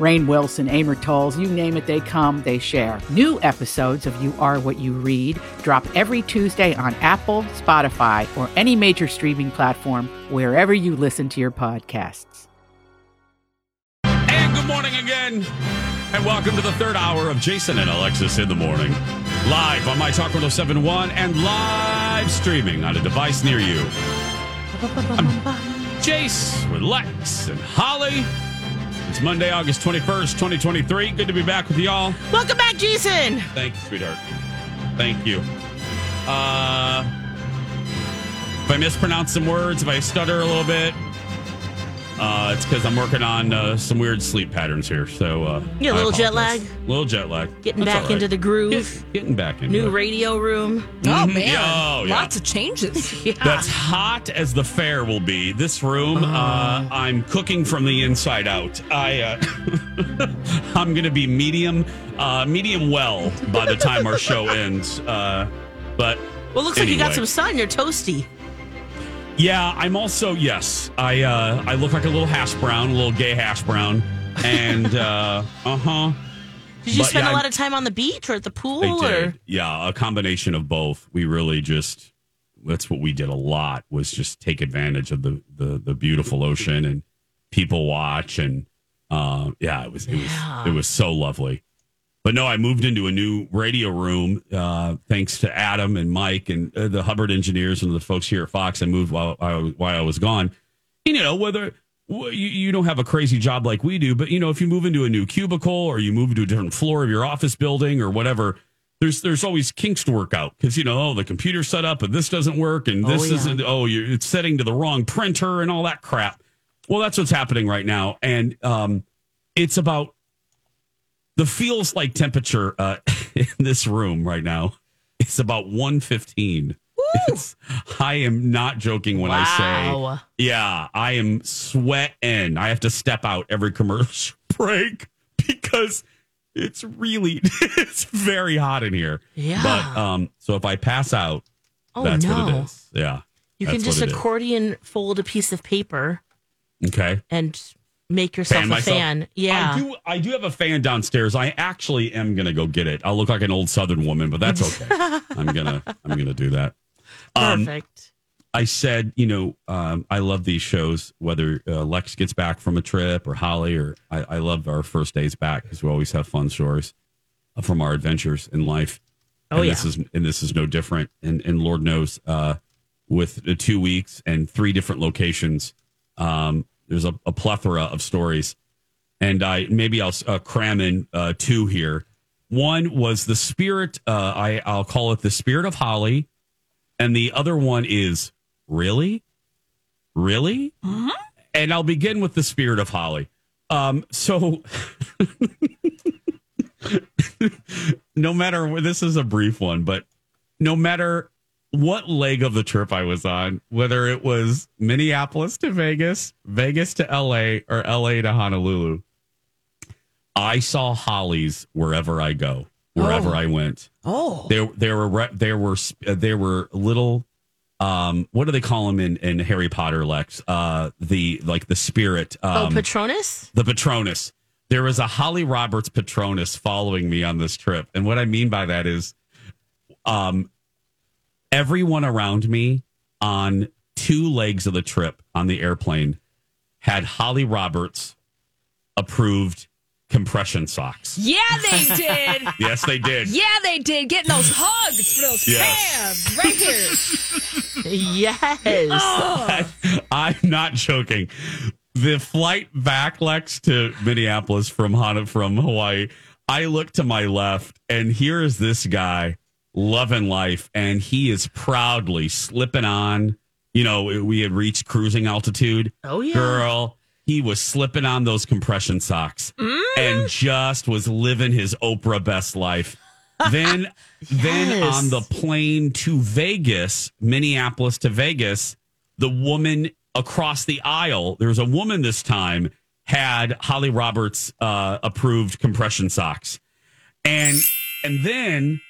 Rainn Wilson, Amor Towles, you name it, they come, they share. New episodes of You Are What You Read drop every Tuesday on Apple, Spotify, or any major streaming platform wherever you listen to your podcasts. And good morning again. And welcome to the third hour of Jason and Alexis in the morning. Live on My Talk 1071 and live streaming on a device near you. I'm Jace with Lex and Holly. It's Monday, August 21st, 2023. Good to be back with y'all. Welcome back, Jason. Thank you, sweetheart. Thank you. Uh, if I mispronounce some words, if I stutter a little bit, uh, it's because I'm working on uh, some weird sleep patterns here. So, uh, Yeah, a little jet apologize. lag. little jet lag. Getting That's back all into the groove. Get- getting back into New it. radio room. Oh Mhm. man, Oh, yeah. lots of changes. Yeah. That's hot as the fair will be. This room, uh, I'm cooking from the inside out. I, uh, I'm going to be medium, uh, medium well by the time our show ends. Uh, but well, looks like you got some sun. You're toasty. Yeah, I'm also yes. I uh, I look like a little hash brown, a little gay hash brown, and uh huh. Did you But, spend yeah, a lot I- of time on the beach or at the pool? They or did. Yeah, a combination of both. We really just that's what we did a lot was just take advantage of the the, the beautiful ocean and people watch and uh, yeah, it was it Yeah. was it was so lovely. But no, I moved into a new radio room uh, thanks to Adam and Mike and uh, the Hubbard engineers and the folks here at Fox. I moved while I, while I was gone. You know whether you, you don't have a crazy job like we do, but you know if you move into a new cubicle or you move to a different floor of your office building or whatever, there's there's always kinks to work out because you know oh the computer's set up and this doesn't work and this Oh, yeah. isn't oh you're it's setting to the wrong printer and all that crap. Well, that's what's happening right now, and um, it's about the feels like temperature uh, in this room right now. is about one fifteen. It's, I am not joking when I Wow. say, yeah, I am sweating. I have to step out every commercial break because it's really it's very hot in here. Yeah. But um, so if I pass out, oh that's no! what it is. Yeah. You can just what it is. accordion fold a piece of paper Okay. and make yourself Fan a myself. fan. Yeah. I do. I do have a fan downstairs. I actually am gonna go get it. I'll look like an old Southern woman, but that's okay. I'm gonna. I'm gonna do that. Um, Perfect. I said, you know, um, I love these shows, whether uh, Lex gets back from a trip or Holly, or I, I love our first days back because we always have fun stories uh, from our adventures in life. Oh, and yeah. This is and this is no different. And and Lord knows, uh, with the two weeks and three different locations, um, there's a, a plethora of stories. And I maybe I'll uh, cram in uh, two here. One was the spirit. Uh, I I'll call it the spirit of Holly, and the other one is really, really. And I'll begin with the spirit of Holly. Um, so no matter this is a brief one, but no matter what leg of the trip I was on, whether it was Minneapolis to Vegas, Vegas to LA, or LA to Honolulu, I saw hollies wherever I go, wherever I went. Oh, There, there were there were uh, there were little. Um, what do they call them in, in Harry Potter, Lex? Uh, the like the spirit. Um, oh, Patronus. the Patronus. There was a Holly Roberts Patronus following me on this trip. And what I mean by that is um everyone around me on two legs of the trip on the airplane had Holly Roberts approved compression socks. yeah, they did. Yes, they did. yeah, they did. Getting those hugs for those Yes. calves right here. Yes. Oh. I'm not joking. the flight back, Lex, to Minneapolis from Hana from Hawaii, I look to my left, and here is this guy loving life, and he is proudly slipping on. You know, we had reached cruising altitude. Oh, yeah. girl, he was slipping on those compression socks and just was living his Oprah best life. Then, then on the plane to Vegas, Minneapolis to Vegas, the woman across the aisle, there was a woman this time, had Holly Roberts uh, approved compression socks. And and then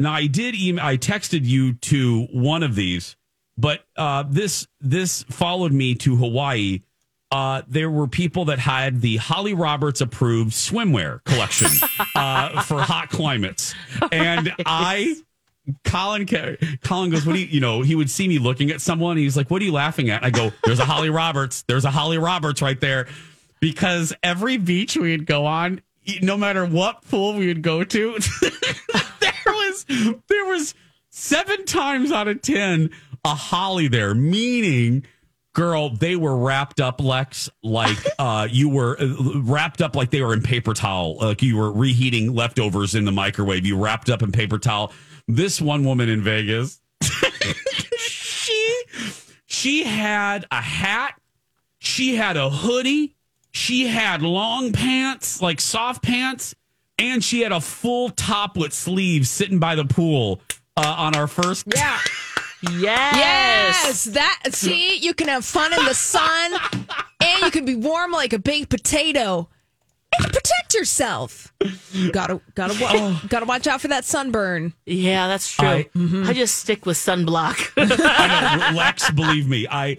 now I did email I texted you to one of these, but uh, this this followed me to Hawaii. Uh, there were people that had the Holly Roberts approved swimwear collection uh, for hot climates, and I Colin, Colin goes, "What do you, you know?" He would see me looking at someone. He's like, "What are you laughing at?" I go, "There's a Holly Roberts. There's a Holly Roberts right there." Because every beach we'd go on, no matter what pool we would go to, was there was seven times out of ten a Holly there, meaning. Girl, they were wrapped up, Lex, like uh, you were uh, wrapped up like they were in paper towel, like you were reheating leftovers in the microwave. You wrapped up in paper towel. This one woman in Vegas, she she had a hat, she had a hoodie, she had long pants, like soft pants, and she had a full top with sleeves sitting by the pool uh, on our first. Yeah. Yes. Yes. That see, you can have fun in the sun and you can be warm like a baked potato. And protect yourself. Gotta gotta wa- gotta watch out for that sunburn. Yeah, that's true. I- I, just stick with sunblock. I know, Lex, believe me, I.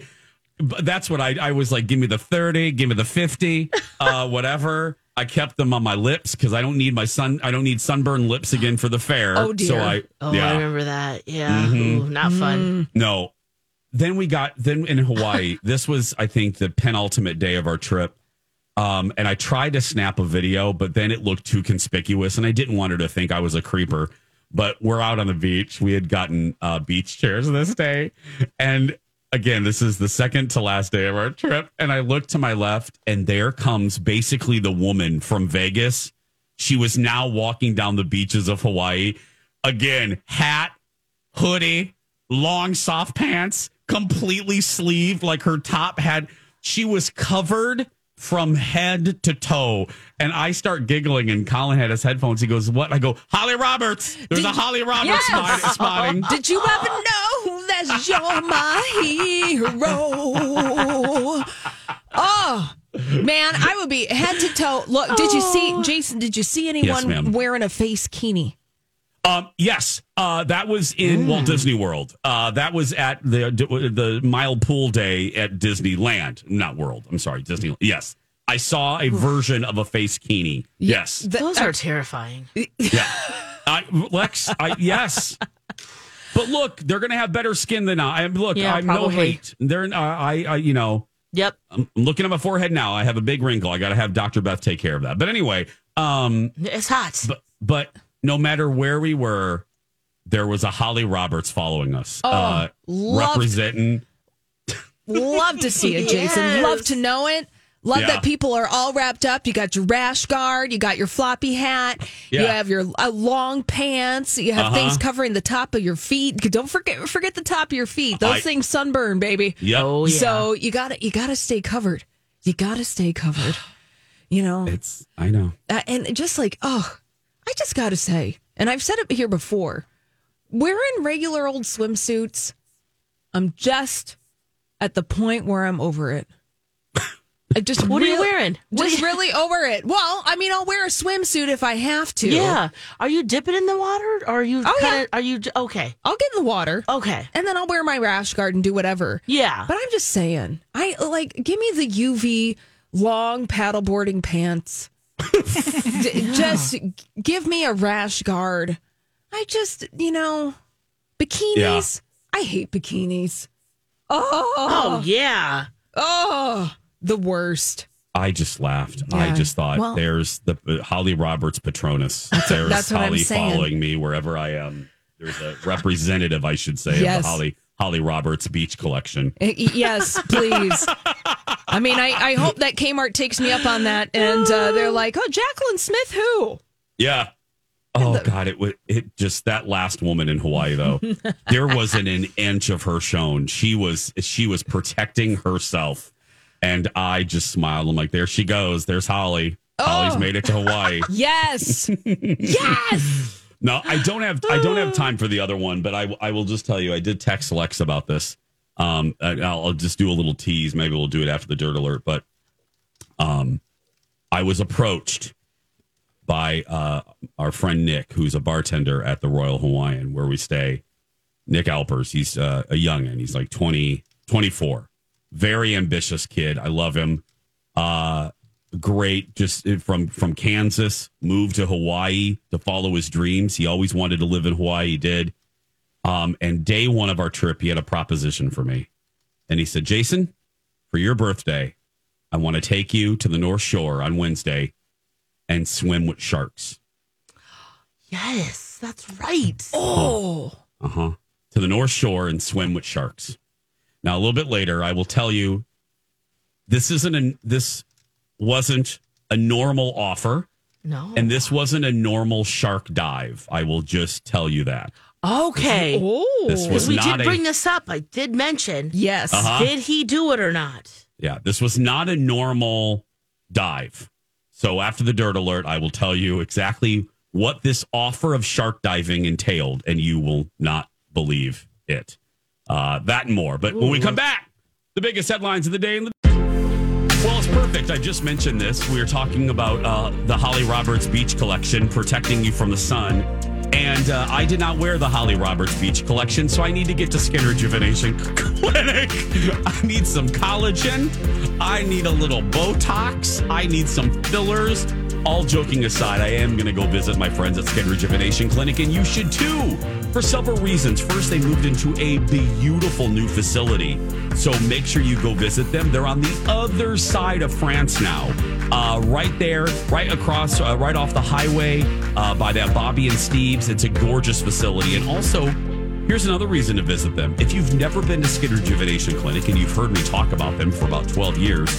That's what I. I was like, give me the thirty, give me the fifty, uh, whatever. I kept them on my lips because I don't need my sun. I don't need sunburned lips again for the fair. Oh, dear. So I. oh, yeah. I yeah. remember that. Yeah. Ooh, not fun. No. Then we got then in Hawaii. this was, I think, the penultimate day of our trip. Um, and I tried to snap a video, but then it looked too conspicuous, and I didn't want her to think I was a creeper. But we're out on the beach. We had gotten uh, beach chairs this day, and again, this is the second to last day of our trip. And I look to my left, and there comes basically the woman from Vegas. She was now walking down the beaches of Hawaii. Again, hat, hoodie, long soft pants, completely sleeved, like her top had she was covered from head to toe. And I start giggling and Colin had his headphones. He goes, What? I go, Holly Roberts. There's a Holly Roberts Yes. spot- spotting. Did you ever know that you're my hero? Oh man, I would be head to toe. Look, did you see oh. Jason? Did you see anyone ma'am. wearing a face kini? Um, yes, uh, that was in Walt Disney World. Uh, that was at the the Mile Pool Day at Disneyland, not World. I'm sorry, Disney. Yes, I saw a version of a face kini. Yes, The- Those are terrifying. yeah. I, Lex, I, yes. But look, they're going to have better skin than I. Look, Yeah, I'm no hate. They're, uh, I, I, you know, Yep. I'm looking at my forehead now. I have a big wrinkle. I got to have Dr. Beth take care of that. But anyway, um, It's hot. but but no matter where we were, there was a Holly Roberts following us, Oh, uh, loved- representing. Love to see it, Jason. Yes. Love to know it. Love Yeah. that people are all wrapped up. You got your rash guard, you got your floppy hat, you have your uh, long pants, you have Uh-huh. things covering the top of your feet. Don't forget forget the top of your feet. Those I- things sunburn, baby. Yep. Oh, yeah. So you got to you got to stay covered. You got to stay covered. You know, It's I know. uh, and just like oh, I just got to say, and I've said it here before, wearing regular old swimsuits, I'm just at the point where I'm over it. I just What are you wearing? Just really over it. Well, I mean, I'll wear a swimsuit if I have to. Yeah. Are you dipping in the water? Or are you Oh, kinda, yeah. are you okay. I'll get in the water. Okay. And then I'll wear my rash guard and do whatever. Yeah. But I'm just saying, I like give me the UV long paddleboarding pants. D- Just give me a rash guard. I just, you know, bikinis. I hate bikinis. Oh, oh yeah. oh, the worst. I just laughed. I just thought Well- there's the uh, Holly Roberts Patronus. there's that's what I'm Holly saying. following me wherever I am. There's a representative, I should say, Yes. of the Holly Holly Roberts Beach Collection. Uh, Yes, please. I mean, I, I hope that Kmart takes me up on that, and uh, they're like, "Oh, Jaclyn Smith, who?" Yeah. Oh God, it was it just that last woman in Hawaii though. there wasn't an inch of her shown. She was she was protecting herself, and I just smiled. I'm like, there she goes. There's Holly. Holly's made it to Hawaii. Yes, yes. No, I don't have I don't have time for the other one, but I I will just tell you I did text Lex about this. Um, I- I'll, I'll just do a little tease. Maybe we'll do it after the dirt alert. But um, I was approached by uh, our friend Nick, who's a bartender at the Royal Hawaiian where we stay. Nick Alpers, he's uh, a youngin. He's like 20, 24. Very ambitious kid. I love him. Uh, great just from from Kansas moved to Hawaii to follow his dreams. He always wanted to live in Hawaii. He did. Um, and day one of our trip, he had a proposition for me. And he said, Jason, for your birthday, I want to take you to the North Shore on Wednesday and swim with sharks. Yes, that's right. Oh, Uh huh. To the North Shore and swim with sharks. Now, a little bit later, I will tell you this isn't a, this wasn't a normal offer. No. And this wasn't a normal shark dive. I will just tell you that. Okay. oh. This was Because we not did a- bring this up. I did mention. yes. Uh-huh. Did he do it or not? Yeah, this was not a normal dive. So after the dirt alert, I will tell you exactly what this offer of shark diving entailed, and you will not believe it. Uh, that and more. But when we come back, the biggest headlines of the day in the well, it's perfect. I just mentioned this. We were talking about uh, the Holly Roberts Beach Collection, protecting you from the sun. And uh, I did not wear the Holly Roberts Beach Collection, so I need to get to Skin Rejuvenation Clinic. I need some collagen. I need a little Botox. I need some fillers. All joking aside, I am going to go visit my friends at Skin Rejuvenation Clinic, and you should too, for several reasons. First, they moved into a beautiful new facility, so make sure you go visit them. They're on the other side of France now, uh, right there, right across, uh, right off the highway uh, by that Bobby and Steve's. It's a gorgeous facility, and also. Here's another reason to visit them. If you've never been to Skin Rejuvenation Clinic and you've heard me talk about them for about 12 years,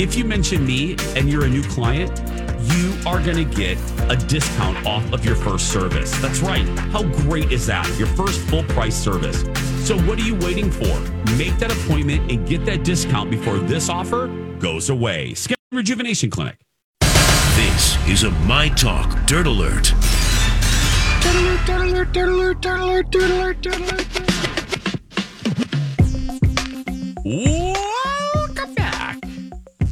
if you mention me and you're a new client, you are going to get a discount off of your first service. That's right. How great is that? Your first full price service. So, what are you waiting for? Make that appointment and get that discount before this offer goes away. Rejuvenation Clinic. This is a My Talk Dirt Alert. Welcome back.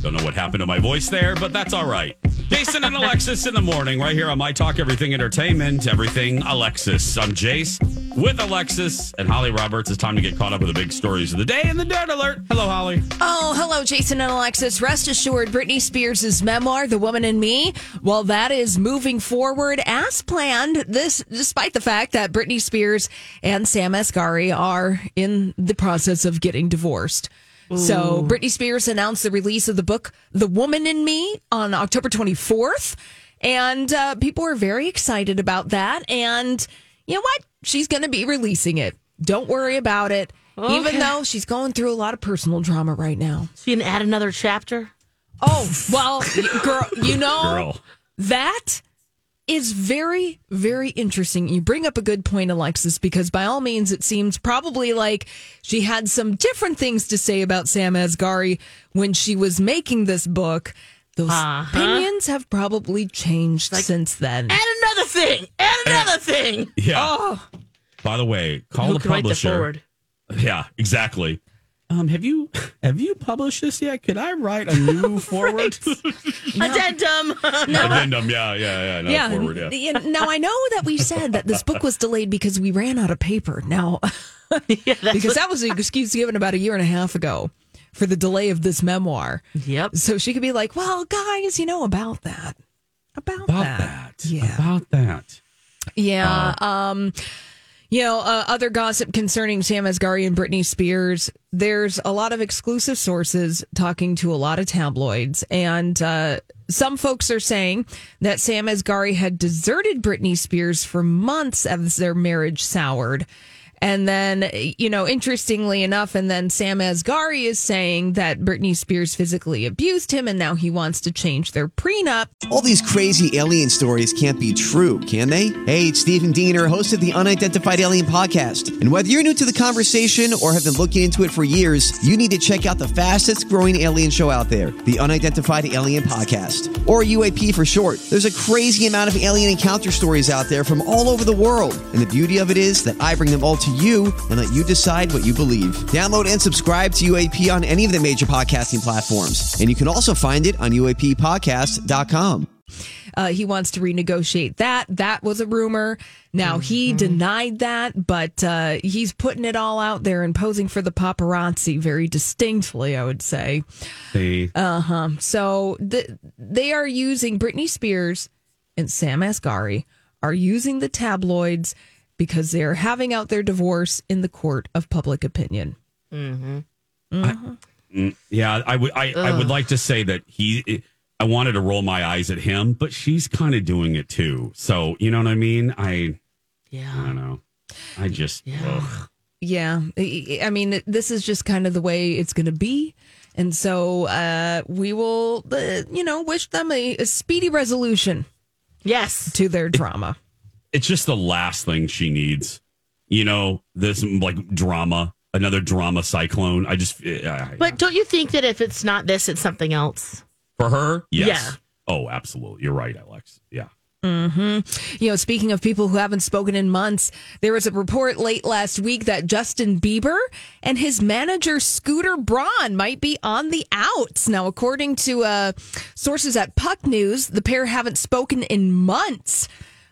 Don't know what happened to my voice there, but that's all right. Jason and Alexis in the morning, right here on My Talk Everything Entertainment, Everything Alexis. I'm Jace with Alexis and Holly Roberts. It's time to get caught up with the big stories of the day and the Dirt Alert. Hello, Holly. Oh, hello, Jason and Alexis. Rest assured, Britney Spears' memoir, The Woman in Me, well, that is moving forward as planned. This, despite the fact that Britney Spears and Sam Asghari are in the process of getting divorced. So, Britney Spears announced the release of the book, The Woman in Me, on October 24th. And uh, people are very excited about that. And you know what? She's going to be releasing it. Don't worry about it. Even though she's going through a lot of personal drama right now. So you can add another chapter? Oh, well, girl, you know, Girl. that is very, very interesting. You bring up a good point, Alexis, because by all means, it seems probably like she had some different things to say about Sam Asghari when she was making this book. Those Uh-huh. opinions have probably changed since then. Add another thing. Add another thing. Yeah. Oh, By the way, call Who the can write the publisher. forward? Yeah, exactly. Um, have you have you published this yet? Could I write a new forward? Addendum. no, Addendum. Yeah, yeah, yeah. No, yeah. forward. Yeah. yeah. Now, I know that we said that this book was delayed because we ran out of paper. Now, yeah, because what- that was an excuse given about a year and a half ago for the delay of this memoir. Yep. So she could be like, "Well, guys, you know about that, about, About that. that. yeah, About that. yeah." Um, you know, uh, other gossip concerning Sam Asghari and Britney Spears. There's a lot of exclusive sources talking to a lot of tabloids, and uh, some folks are saying that Sam Asghari had deserted Britney Spears for months as their marriage soured. And then, you know, interestingly enough, and then Sam Asghari is saying that Britney Spears physically abused him and now he wants to change their prenup. All these crazy alien stories can't be true, can they? Hey, it's Stephen Diener, host of the Unidentified Alien Podcast. And whether you're new to the conversation or have been looking into it for years, you need to check out the fastest growing alien show out there, the Unidentified Alien Podcast, or UAP for short. There's a crazy amount of alien encounter stories out there from all over the world. And the beauty of it is that I bring them all to you and let you decide what you believe. Download and subscribe to UAP on any of the major podcasting platforms. And you can also find it on UAPpodcast.com. Uh, he wants to renegotiate that. That was a rumor. Now he denied that, but uh, he's putting it all out there and posing for the paparazzi very distinctly, I would say. See, Uh huh. So th- they are using Britney Spears and Sam Asghari are using the tabloids because they're having out their divorce in the court of public opinion. Mm, yeah, I would. I, I would like to say that he. I wanted to roll my eyes at him, but she's kind of doing it too. So you know what I mean? I. Yeah. I don't know. I just. ugh. Yeah. I I mean, this is just kind of the way it's going to be. And so uh, we will, uh, you know, wish them a, a speedy resolution Yes. to their drama. It's just the last thing she needs. You know, this like drama, another drama cyclone. I just. I, But don't you think that if it's not this, it's something else? for her, yes. Yeah. Oh, absolutely. You're right, Alex. Yeah. Hmm. You know, speaking of people who haven't spoken in months, there was a report late last week that Justin Bieber and his manager Scooter Braun might be on the outs. Now, according to uh, sources at Puck News, the pair haven't spoken in months.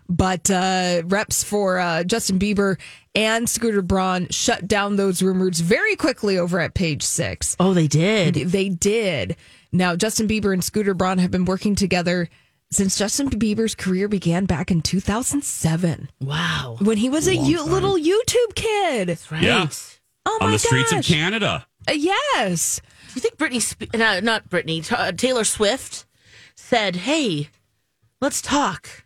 But uh, reps for uh, Justin Bieber and Scooter Braun shut down those rumors very quickly over at page six. Oh, they did. They did. Now, Justin Bieber and Scooter Braun have been working together since Justin Bieber's career began back in 2007 Wow. when he was a little YouTube kid. Right. Yeah. Oh On my the streets of. Canada. Uh, yes. Do you think Britney, Spe- no, not Britney, T- uh, Taylor Swift said, hey, let's talk?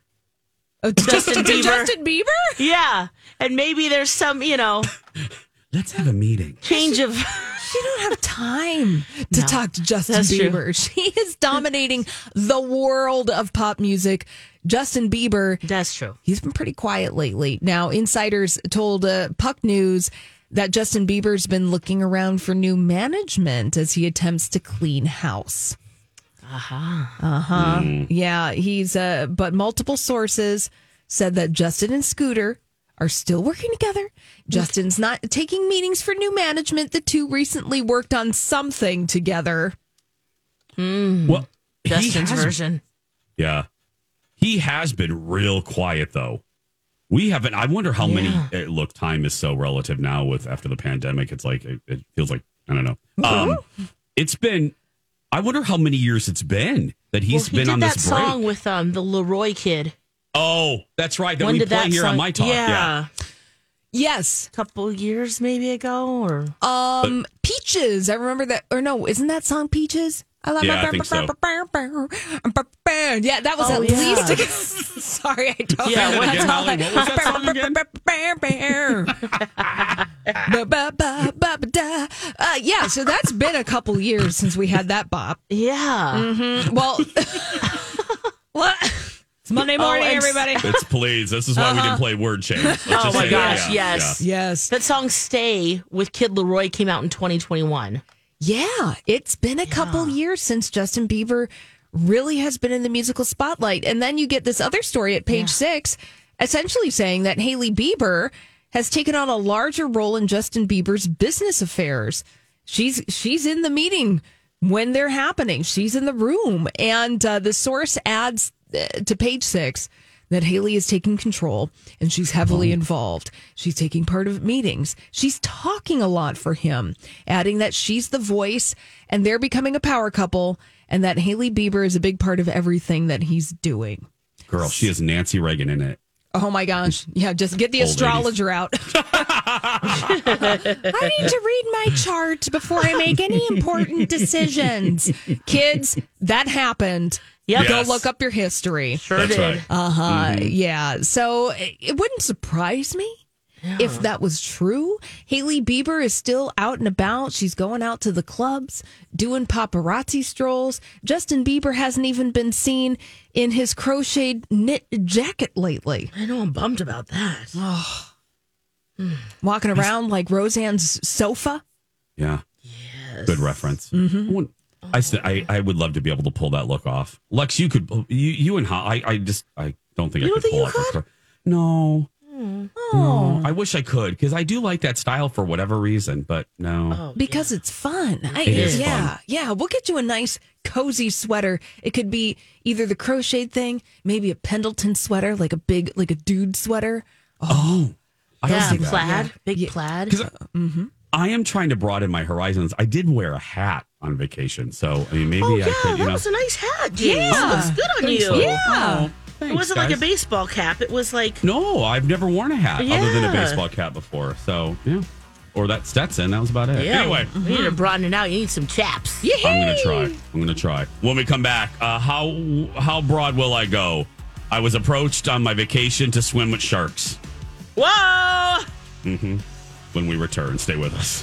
Uh, Justin Bieber. Justin Bieber? Yeah. And maybe there's some, you know, Let's have a meeting. change of. She don't have time to No, talk to Justin that's true. Bieber. She is dominating the world of pop music. Justin Bieber That's true. he's been pretty quiet lately. Now, insiders told uh, Puck News that Justin Bieber's been looking around for new management as he attempts to clean house. Uh huh. Uh huh. Yeah, he's. Uh, but multiple sources said that Justin and Scooter are still working together. Justin's not taking meetings for new management. The two recently worked on something together. Well, Justin's has- version. Yeah. He has been real quiet though. We haven't I wonder how many uh, look time is so relative now with after the pandemic. It's like it, it feels like I don't know. Um it's been I wonder how many years it's been that he's well, he been did on that this break. That song with um the Laroi kid. oh, that's right. That when we did play that here song? on my talk. Yeah, Yeah. Yes. A couple years maybe ago, or Um, Peaches. I remember that. Or no, isn't that song Peaches? I love Yeah, I think so. Yeah, that was Oh, at yeah. least. Sorry, I don't Yeah, know. what- Again, Molly, what was that song again? Uh, yeah, so that's been a couple years since we had that bop. yeah. Well, what? It's Monday morning, and- everybody. It's please. This is why we didn't play word chain. Let's Uh-huh. Oh my gosh, that. Yeah, yes. Yes. That song "Stay" with Kid Laroi came out in 2021. Yeah, it's been a couple years since Justin Bieber really has been in the musical spotlight. And then you get this other story at page six, essentially saying that Hailey Bieber has taken on a larger role in Justin Bieber's business affairs. She's she's in the meeting when they're happening. She's in the room, and uh, the source adds uh, to page six that Hailey is taking control and she's heavily involved. She's taking part of meetings. She's talking a lot for him, adding that she's the voice and they're becoming a power couple and that Hailey Bieber is a big part of everything that he's doing. Girl, she has Nancy Reagan in it. Oh my gosh. Yeah, just get the Old astrologer out. I need to read my chart before I make any important decisions. Kids, that happened. Yep. Go look up your history. Sure That's did. right. Uh huh. Yeah. So it it wouldn't surprise me if that was true. Hailey Bieber is still out and about. She's going out to the clubs, doing paparazzi strolls. Justin Bieber hasn't even been seen in his crocheted knit jacket lately, I know I'm bummed about that. walking around like Roseanne's sofa. Yeah. Yes. Good reference. Mm-hmm. I, want- I, st- I I would love to be able to pull that look off. Lex, you could. You you and how I I just I don't think You I don't could think pull you off. could? this hmm. look. No. Oh, No. I wish I could because I do like that style for whatever reason, but no. Oh, because it's fun. I, It is yeah, fun. yeah. We'll get you a nice cozy sweater. It could be either the crocheted thing, maybe a Pendleton sweater, like a big, like a dude sweater. Oh, I don't yeah, see that. plaid, big plaid. 'Cause mm-hmm. I am trying to broaden my horizons. I did wear a hat on vacation, so I mean maybe oh I yeah, could. You that know, was a nice hat. James. Yeah. That looks good on you. So- Yeah. Oh, It wasn't like a baseball cap. It was like No, I've never worn a hat other than a baseball cap before. So yeah, or that Stetson. That was about it. yeah. Anyway. we need to broaden it out. You need some chaps. Yeah. I'm gonna try. I'm gonna try. When we come back, uh, how how broad will I go? I was approached on my vacation to swim with sharks. Whoa. When we return, stay with us.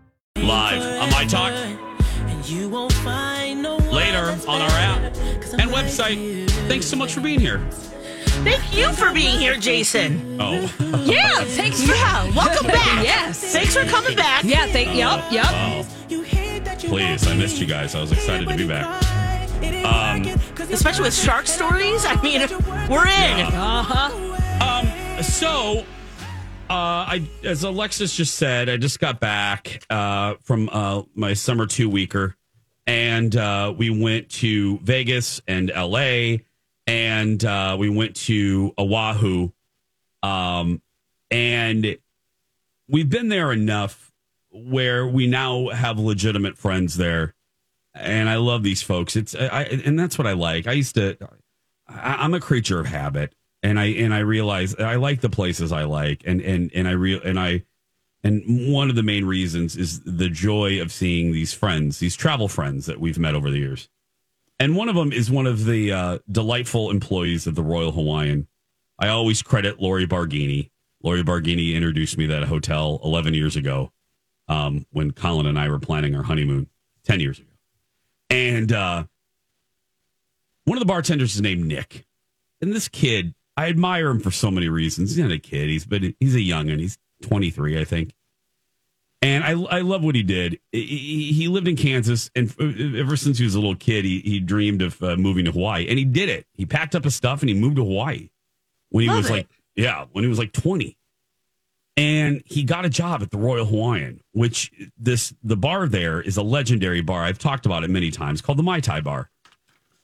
Live on my talk And you won't find no later on our app and website. Thanks so much for being here. Thank you for being here, Jason. Oh, Yeah, thanks for Yeah. Welcome back. Yes. Thanks for coming back. Yeah, thank. Yep, yep. wow. Please, I missed you guys. I was excited to be back. Um, Especially with shark stories. I mean, we're in. Uh huh. Um, so, uh, I as Alexis just said, I just got back uh, from uh, my summer two weeker, and uh, we went to Vegas and L.A. and uh, we went to Oahu, um, and we've been there enough where we now have legitimate friends there, and I love these folks. It's I, and that's what I like. I used to. I, I'm a creature of habit, and I and I realize I like the places I like, and and and I real and I and one of the main reasons is the joy of seeing these friends, these travel friends that we've met over the years. And one of them is one of the uh, delightful employees of the Royal Hawaiian. I always credit Lori Barghini. Lori Barghini introduced me to that hotel 11 years ago um, when Colin and I were planning our honeymoon 10 years ago. And uh, one of the bartenders is named Nick. And this kid, I admire him for so many reasons. He's not a kid, he's but he's a youngin. He's 23, I think. And I, I love what he did. He- He, he lived in Kansas, and ever since he was a little kid, he, he dreamed of uh, moving to Hawaii, and he did it. He packed up his stuff and he moved to Hawaii when he Love was it. like, yeah, when he was like 20. And he got a job at the Royal Hawaiian, which this the bar there is a legendary bar. I've talked about it many times, called the Mai Tai Bar.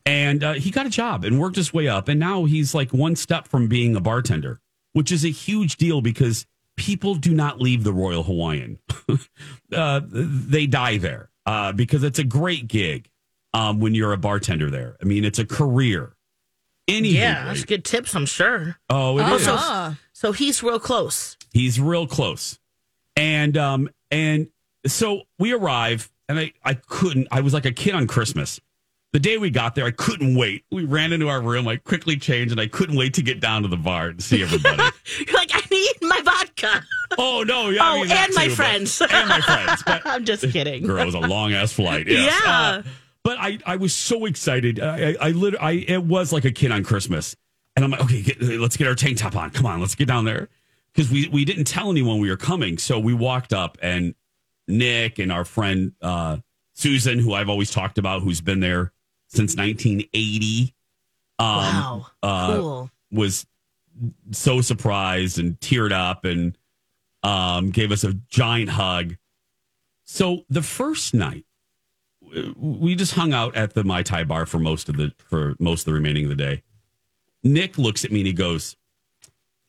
And uh, he got a job and worked his way up, and now he's like one step from being a bartender, which is a huge deal because people do not leave the Royal Hawaiian. uh, they die there uh, because it's a great gig um, when you're a bartender there. I mean, it's a career. Any Yeah, that's good tips, I'm sure. Oh, it is. Also, so he's real close. He's real close. And um and so we arrive and I I couldn't I was like a kid on Christmas. The day we got there, I couldn't wait. We ran into our room, I quickly changed and I couldn't wait to get down to the bar and see everybody. You're like, I need my vodka. oh no, yeah. I Oh, mean, and my too, but- friends. and my friends. But I'm just kidding. Girl, it was a long ass flight. Yes. Yeah. Uh, but I, I was so excited. I, I, I literally, I, it was like a kid on Christmas. And I'm like, okay, get, let's get our tank top on. Come on, let's get down there. Because we, we didn't tell anyone we were coming. So we walked up and Nick and our friend uh, Susan, who I've always talked about, who's been there since 1980. Um, Wow. uh, cool. was so surprised and teared up and um, gave us a giant hug. So the first night, we just hung out at the Mai Tai bar for most of the for most of the remaining of the day. Nick looks at me and he goes,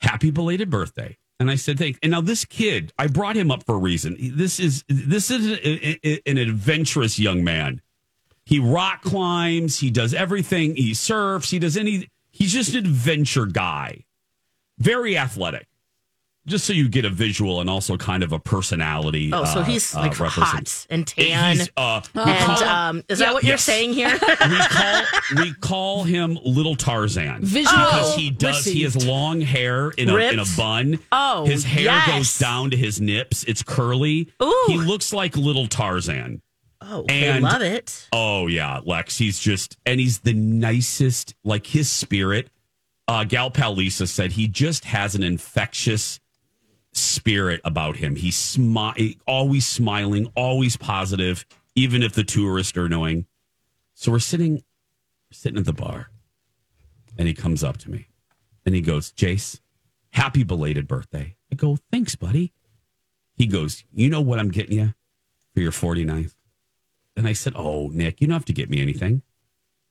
happy belated birthday. And I said, thank. And now this kid, I brought him up for a reason. This is this is a- a- an adventurous young man. He rock climbs. He does everything. He surfs. He does any. He's just an adventure guy. Very athletic. Just so you get a visual and also kind of a personality. Oh, so uh, he's uh, like hot and tan. He's, uh, and um, is that Yeah, what you're saying here? we call we call him Little Tarzan Visual because he does. He has long hair in a in a bun. Oh, his hair yes. goes down to his nips. It's curly. Ooh. He looks like Little Tarzan. Oh, they And- love it. Oh yeah, Lex. He's just and he's the nicest. Like his spirit. Uh, Gal pal Lisa said he just has an infectious spirit about him. He's smi- always smiling, always positive, even if the tourists are annoying. So we're sitting, sitting at the bar, and he comes up to me, and he goes, "Jace, happy belated birthday." I go, "Thanks, buddy." He goes, "You know what I'm getting you for your 49th?" And I said, "Oh, Nick, you don't have to get me anything."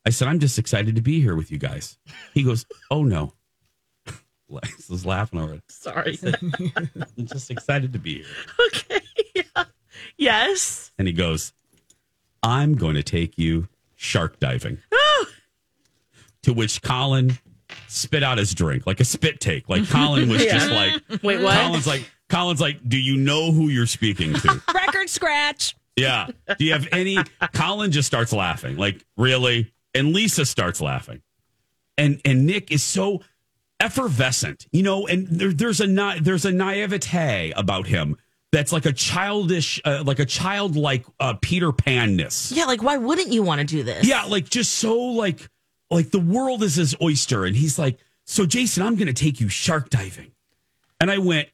I said, "I'm just excited to be here with you guys." He goes, "Oh no." Lex is laughing already. Sorry. I'm just excited to be here. okay. Yeah. Yes. And he goes, I'm going to take you shark diving. Oh. to which Colin spit out his drink like a spit take. Like Colin was just like, Wait, what? Colin's like, Colin's like, do you know who you're speaking to? Record scratch. Yeah. Do you have any? Colin just starts laughing. Like, really? And Lisa starts laughing. And and Nick is so effervescent, you know, and there, there's a na- there's a naivete about him that's like a childish, uh, like a childlike uh, Peter Panness. Yeah, like why wouldn't you want to do this? Yeah, like just so like like the world is his oyster, and he's like, so Jason, I'm going to take you shark diving, and I went,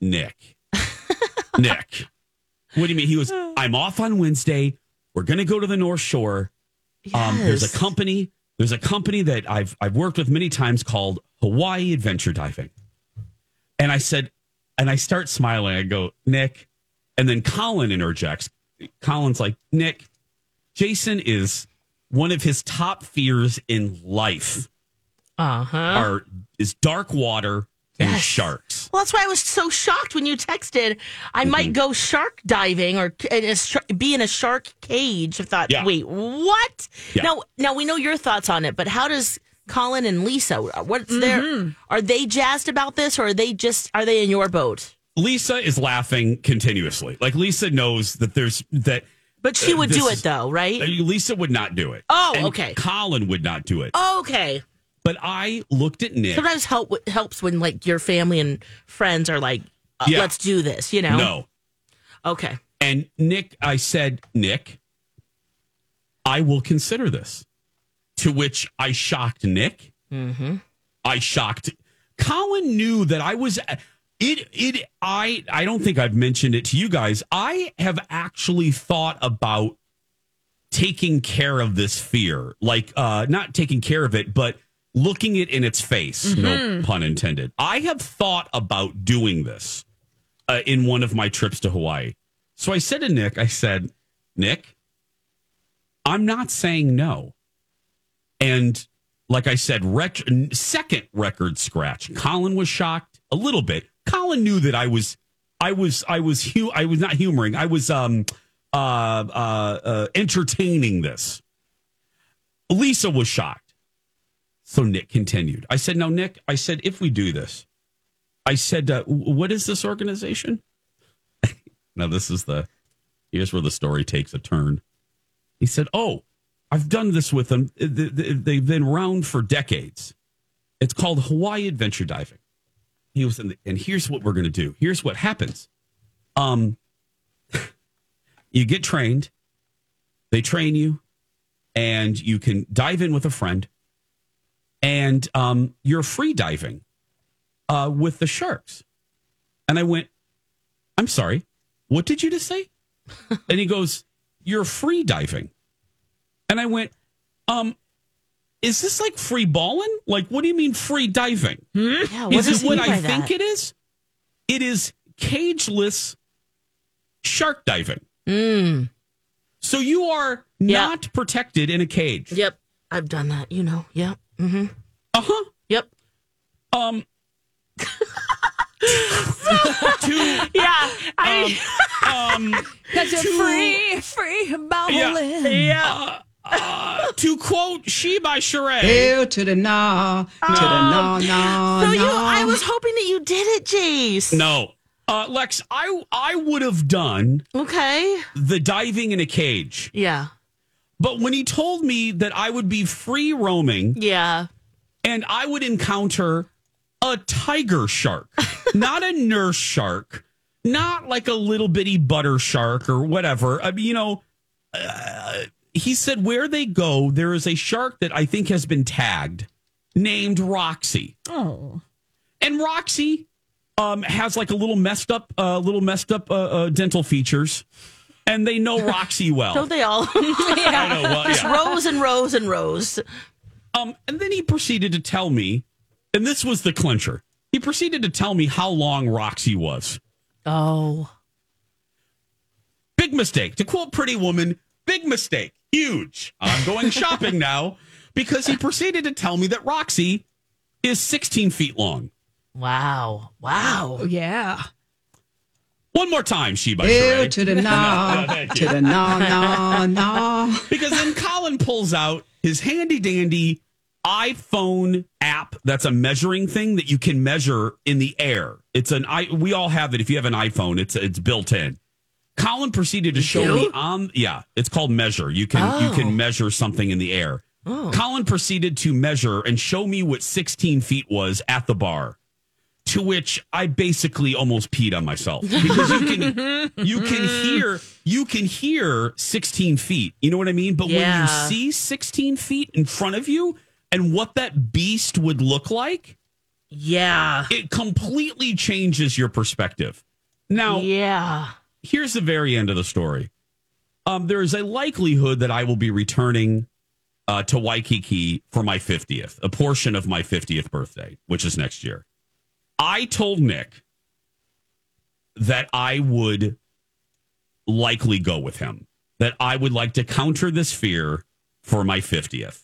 Nick, Nick, what do you mean? He was, I'm off on Wednesday. We're going to go to the North Shore. Um, there's a company. There's a company that I've I've worked with many times called Hawaii Adventure Diving, and I said, and I start smiling. I go, Nick, and then Colin interjects. Colin's like, Nick, Jason is one of his top fears in life Uh huh. are is dark water and Yes. sharks. Well, that's why I was so shocked when you texted. I Mm-hmm. might go shark diving or in a sh- be in a shark cage. I thought, Yeah. wait, what? Yeah. Now, now we know your thoughts on it, but how does Colin and Lisa? What's their? Are they jazzed about this, or are they just are they in your boat? Lisa is laughing continuously. Like Lisa knows that there's that. But she Uh, would this do is- it though, right? uh, Lisa would not do it. Oh, And okay. Colin would not do it. okay. But I looked at Nick. Sometimes help helps when like your family and friends are like, uh, Yeah. "Let's do this," you know. No. Okay. And Nick, I said, Nick, I will consider this. To which I shocked Nick. Mm-hmm. I shocked. Colin knew that I was. It it I I don't think I've mentioned it to you guys. I have actually thought about taking care of this fear, like uh not taking care of it, but looking it in its face. No pun intended. I have thought about doing this uh, in one of my trips to Hawaii. So I said to Nick, I said, Nick, I'm not saying no. And like I said, ret- second record scratch. Colin was shocked a little bit. Colin knew that I was, I was, I was, hu- I was not humoring. I was, um, uh, uh, uh, entertaining this. Lisa was shocked. So Nick continued. I said, "No, Nick." I said, "If we do this, I said, uh, what is this organization?" now this is the here's where the story takes a turn. He said, "Oh, I've done this with them. Th- th- They've been around for decades. It's called Hawaii Adventure Diving." He was in the, and here's what we're going to do. Here's what happens. Um, you get trained. They train you, and you can dive in with a friend, and um, you're free diving uh, with the sharks. And I went, I'm sorry, what did you just say? and he goes, You're free diving. And I went, um, is this like free balling? Like, what do you mean free diving? Yeah. What is does it what I by think that? it is? It is cageless shark diving. Mm. So you are Yeah. not protected in a cage. Yep. I've done that. You know. Yep. Mm-hmm. Uh huh. Yep. Um, to Yeah. I, um Because you're To- free, free bubbling. yeah. uh, to quote She by Sheree. Hail to the nah, to the nah, nah, so you. I was hoping that you did it, Jace. No. Uh, Lex, I I would have done Okay. the diving in a cage. Yeah. But when he told me that I would be free roaming Yeah. and I would encounter a tiger shark, not a nurse shark, not like a little bitty butter shark or whatever. I mean, you know, uh, he said where they go, there is a shark that I think has been tagged named Roxy. Oh. And Roxy um, has like a little messed up, uh, little messed up uh, uh, dental features, and they know Roxy well. Don't they all? I know, well, Just yeah. rows and rows and rows. Um, and then he proceeded to tell me, and this was the clincher. He proceeded to tell me how long Roxy was. Oh. Big mistake. To quote Pretty Woman, big mistake. Huge. I'm going shopping now because he proceeded to tell me that Roxy is 16 feet long. Wow. Wow. Yeah. One more time, she by Hail Sheree. to the nah, Thank to the nah, nah. Because then Colin pulls out his handy dandy iPhone app that's a measuring thing that you can measure in the air. It's an I we all have it if you have an iPhone, it's it's built in. Colin proceeded to show me on yeah, it's called measure. You can you Oh. can measure something in the air. Oh. Colin proceeded to measure and show me what 16 feet was at the bar. To which I basically almost peed on myself because you can you can hear you can hear 16 feet. You know what I mean? But when you see 16 feet in front of you and what that beast would look like, Yeah. it completely changes your perspective. Now, Yeah. here's the very end of the story. Um, there is a likelihood that I will be returning uh, to Waikiki for my 50th, a portion of my 50th birthday, which is next year. I told Nick that I would likely go with him, that I would like to counter this fear for my 50th.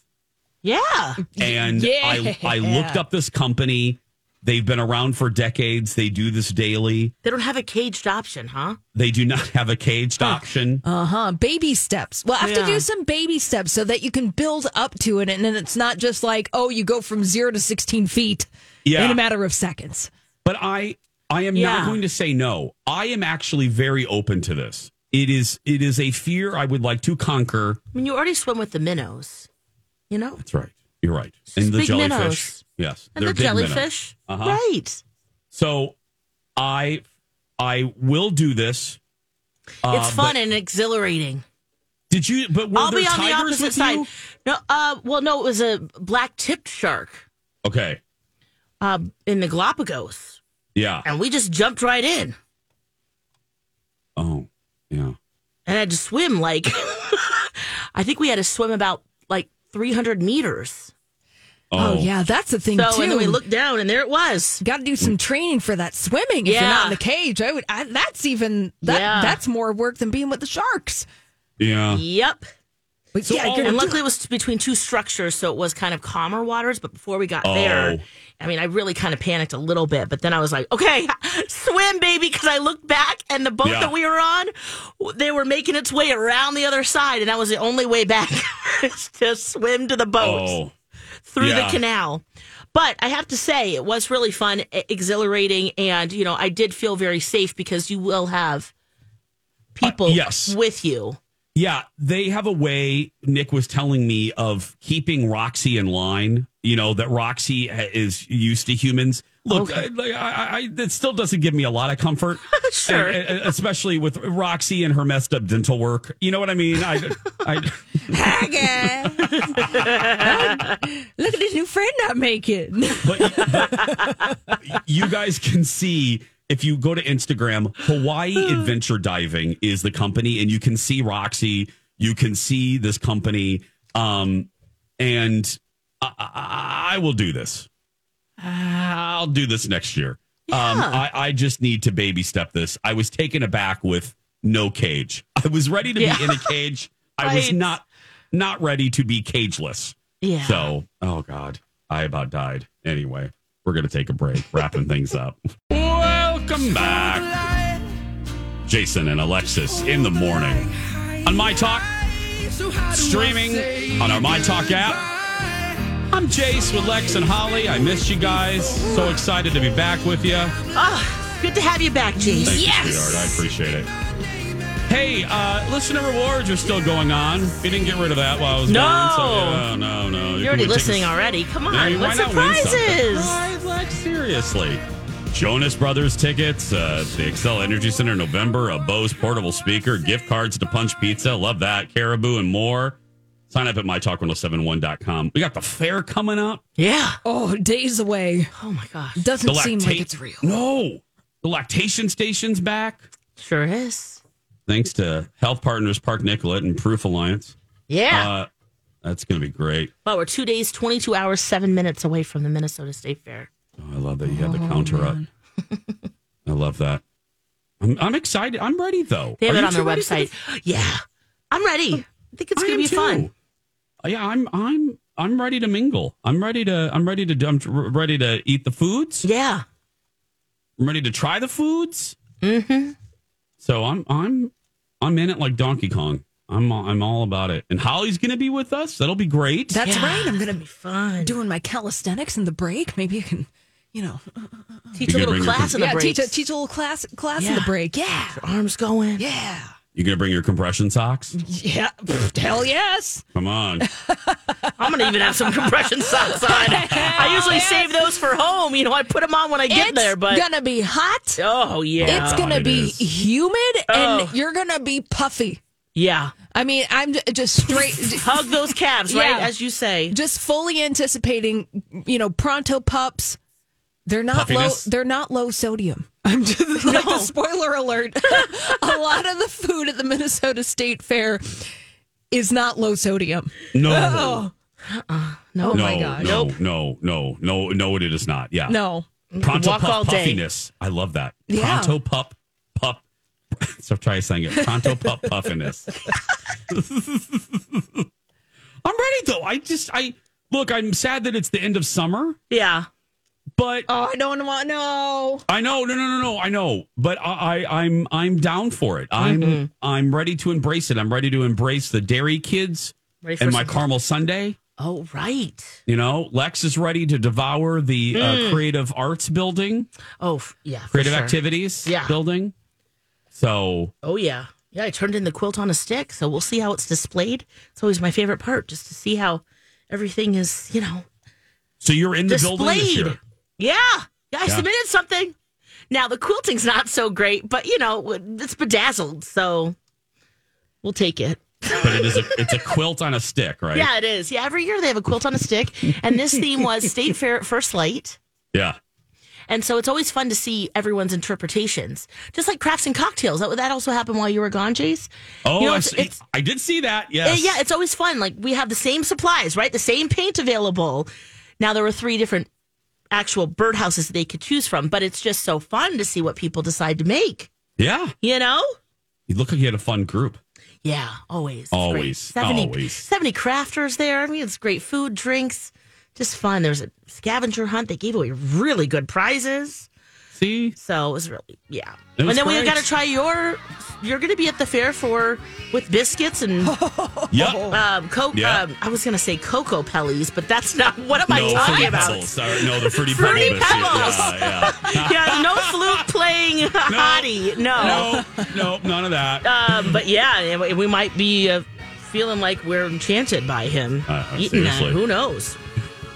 Yeah. And I, I looked up this company. They've been around for decades. They do this daily. They don't have a caged option, huh? They do not have a caged option. Uh huh. Baby steps. Well, I have to do some baby steps so that you can build up to it. And then it's not just like, oh, you go from zero to 16 feet Yeah. in a matter of seconds. But I I am Yeah. not going to say no. I am actually very open to this. It is it is a fear I would like to conquer. I mean, you already swim with the minnows, you know? That's right. You're right. And the big jellyfish. minnows. Yes. And they're the jellyfish. Uh-huh. Right. So I I will do this. Uh, it's fun but and exhilarating. Did you but were I'll there be on the opposite side. you? No, uh, well, no, it was a black tipped shark Okay. Uh, in the Galapagos, Yeah. and we just jumped right in Oh. Yeah. and I had to swim like, I think we had to swim about like 300 meters. Oh, yeah, that's the thing So, too. and then we looked down, and there it was. Got to do some training for that swimming. If you're not in the cage, I would. I, that's even that. Yeah. That's more work than being with the sharks. Yeah. Yep. But So yeah, all- And luckily, it was between two structures, so it was kind of calmer waters. But before we got Oh. there, I mean, I really kind of panicked a little bit. But then I was like, okay, swim, baby. Because I looked back, and the boat Yeah. that we were on, they were making its way around the other side. And that was the only way back to swim to the boat Oh. through yeah. the canal. But I have to say, it was really fun, exhilarating. And, you know, I did feel very safe because you will have people Uh, yes. with you. Yeah, they have a way, Nick was telling me, of keeping Roxy in line. You know, that Roxy uh, is used to humans. Look, I, like, I, I, that still doesn't give me a lot of comfort. Sure. And- and especially with Roxy and her messed up dental work. You know what I mean? I, I, look at this new friend I'm making. but, but you guys can see if you go to Instagram, Hawaii Adventure Diving is the company, and you can see Roxy. You can see this company, um, and I, I, I will do this. I'll do this next year. Um, I, I just need to baby step this. I was taken aback with no cage. I was ready to Yeah. be in a cage. I was not not ready to be cageless. Yeah. So, oh god, I about died. Anyway, we're going to take a break, wrapping things up. Welcome back. Jason and Alexis in the morning on My Talk, streaming on our My Talk app. I'm Jace with Lex and Holly. I missed you guys. So excited to be back with you. Ah, good to have you back, Jace. Thank you, sweetheart. I appreciate it. Hey, uh, listener rewards are still going on. We didn't get rid of that while I was No. gone. So, yeah, no, no. You're already can take a- listening already. Come on, what surprises? Right, Lex, seriously. Jonas Brothers tickets, uh, the Xcel Energy Center November, a Bose portable speaker, gift cards to Punch Pizza. Love that. Caribou and more. Sign up at mytalk1071.com. We got the fair coming up. Yeah. Oh, days away. Oh my gosh. Doesn't The seem like it's real. No. The lactation station's back. Sure is. Thanks to Health Partners Park Nicollet and Proof Alliance. Yeah. Uh, that's going to be great. well, we're two days, 22 hours, seven minutes away from the Minnesota State Fair. Oh, I love that you had the counter up. I love that. I'm, I'm excited. I'm ready though. They have Are it on their ready for website. Yeah. I'm ready. I think it's I going to be too. fun. Uh, Yeah, I'm. I'm. I'm ready to mingle. I'm ready to. I'm ready to. I'm ready to eat the foods. Yeah. I'm ready to try the foods. Mm-hmm. So I'm. I'm. I'm in it like Donkey Kong. I'm. I'm all about it. And Holly's going to be with us. That'll be great. That's Yeah. right. I'm going to be Fun. doing my calisthenics in the break. Maybe I can, you know, Teach You a little bring your class in the break. yeah, breaks. teach a, teach a little class class in the break. Yeah. Arms going. Yeah. you going to bring your compression socks? Yeah. Pfft, Hell yes. Come on. I'm going to even have some compression socks on. I usually save those for home. You know, I put them on when I get it's there, but. It's gonna be hot. Oh, yeah. it's gonna it be is. humid, and Oh. you're gonna be puffy. yeah. I mean, I'm just straight, Hug those calves, right? Yeah. As you say. just fully anticipating. You know, pronto pups. They're not Puffiness? low. They're not low sodium. I'm just like the spoiler alert. a lot of the food at the Minnesota State Fair is not low sodium. No. Oh, uh, No. oh no, my god. no, no, no, no, no, it is not. Yeah. No. Pronto Walk pup all day. puffiness. I love that. Yeah. Pronto pup pup. So try saying it. Pronto pup puffiness. I'm ready though. I just I look. I'm sad that it's the end of summer, Yeah. But Oh, I don't want no. I know. No, no, no, no. I know. But I, I I'm I'm down for it. I'm Mm-hmm. I'm ready to embrace it. I'm ready to embrace the dairy kids and my some- caramel sundae. Oh, right. You know, Lex is ready to devour the uh, creative arts building. Oh, yeah. creative sure. activities Yeah. building. So Oh, yeah. Yeah, I turned in the quilt on a stick, so we'll see how it's displayed. It's always my favorite part, just to see how everything is, you know, so you're in the building this year. Yeah. Yeah, I Yeah. submitted something. Now, the quilting's not so great, but, you know, it's bedazzled, so we'll take it. But it is a it's a quilt on a stick, right? Yeah, it is. Yeah, every year they have a quilt on a stick, and this theme was State Fair at First Light. Yeah. And so it's always fun to see everyone's interpretations, just like crafts and cocktails. That, that also happened while you were gone, Jace. Oh, You know, I, it's- see. it's- I did see that. Yes. yeah, it's always fun. Like we have the same supplies, right? The same paint available. Now there were three different actual birdhouses they could choose from, but it's just so fun to see what people decide to make. yeah. You know? You look like you had a fun group. Yeah, always. It's Always, great. 70, always. 70 crafters there. I mean, it's great food, drinks, just fun. There's a scavenger hunt. They gave away really good prizes. See? So it was really, yeah. Was and then we got to try your, you're going to be at the fair for, with biscuits and Yep. um, Coke. Yeah. Um, I was going to say Cocoa Pellies, but that's not, what am I talking about? pebbles. Sorry, no, the fruity, Fruity pebble biscuit. Pebbles. Yeah, yeah. yeah, no flute playing hottie. No. No, no, none of that. Um, but yeah, we- we might be uh, feeling like we're enchanted by him Uh, eating that. Who knows?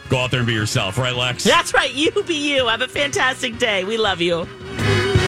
Go out there and be yourself, right, Lex? That's right. You be you. Have a fantastic day. We love you.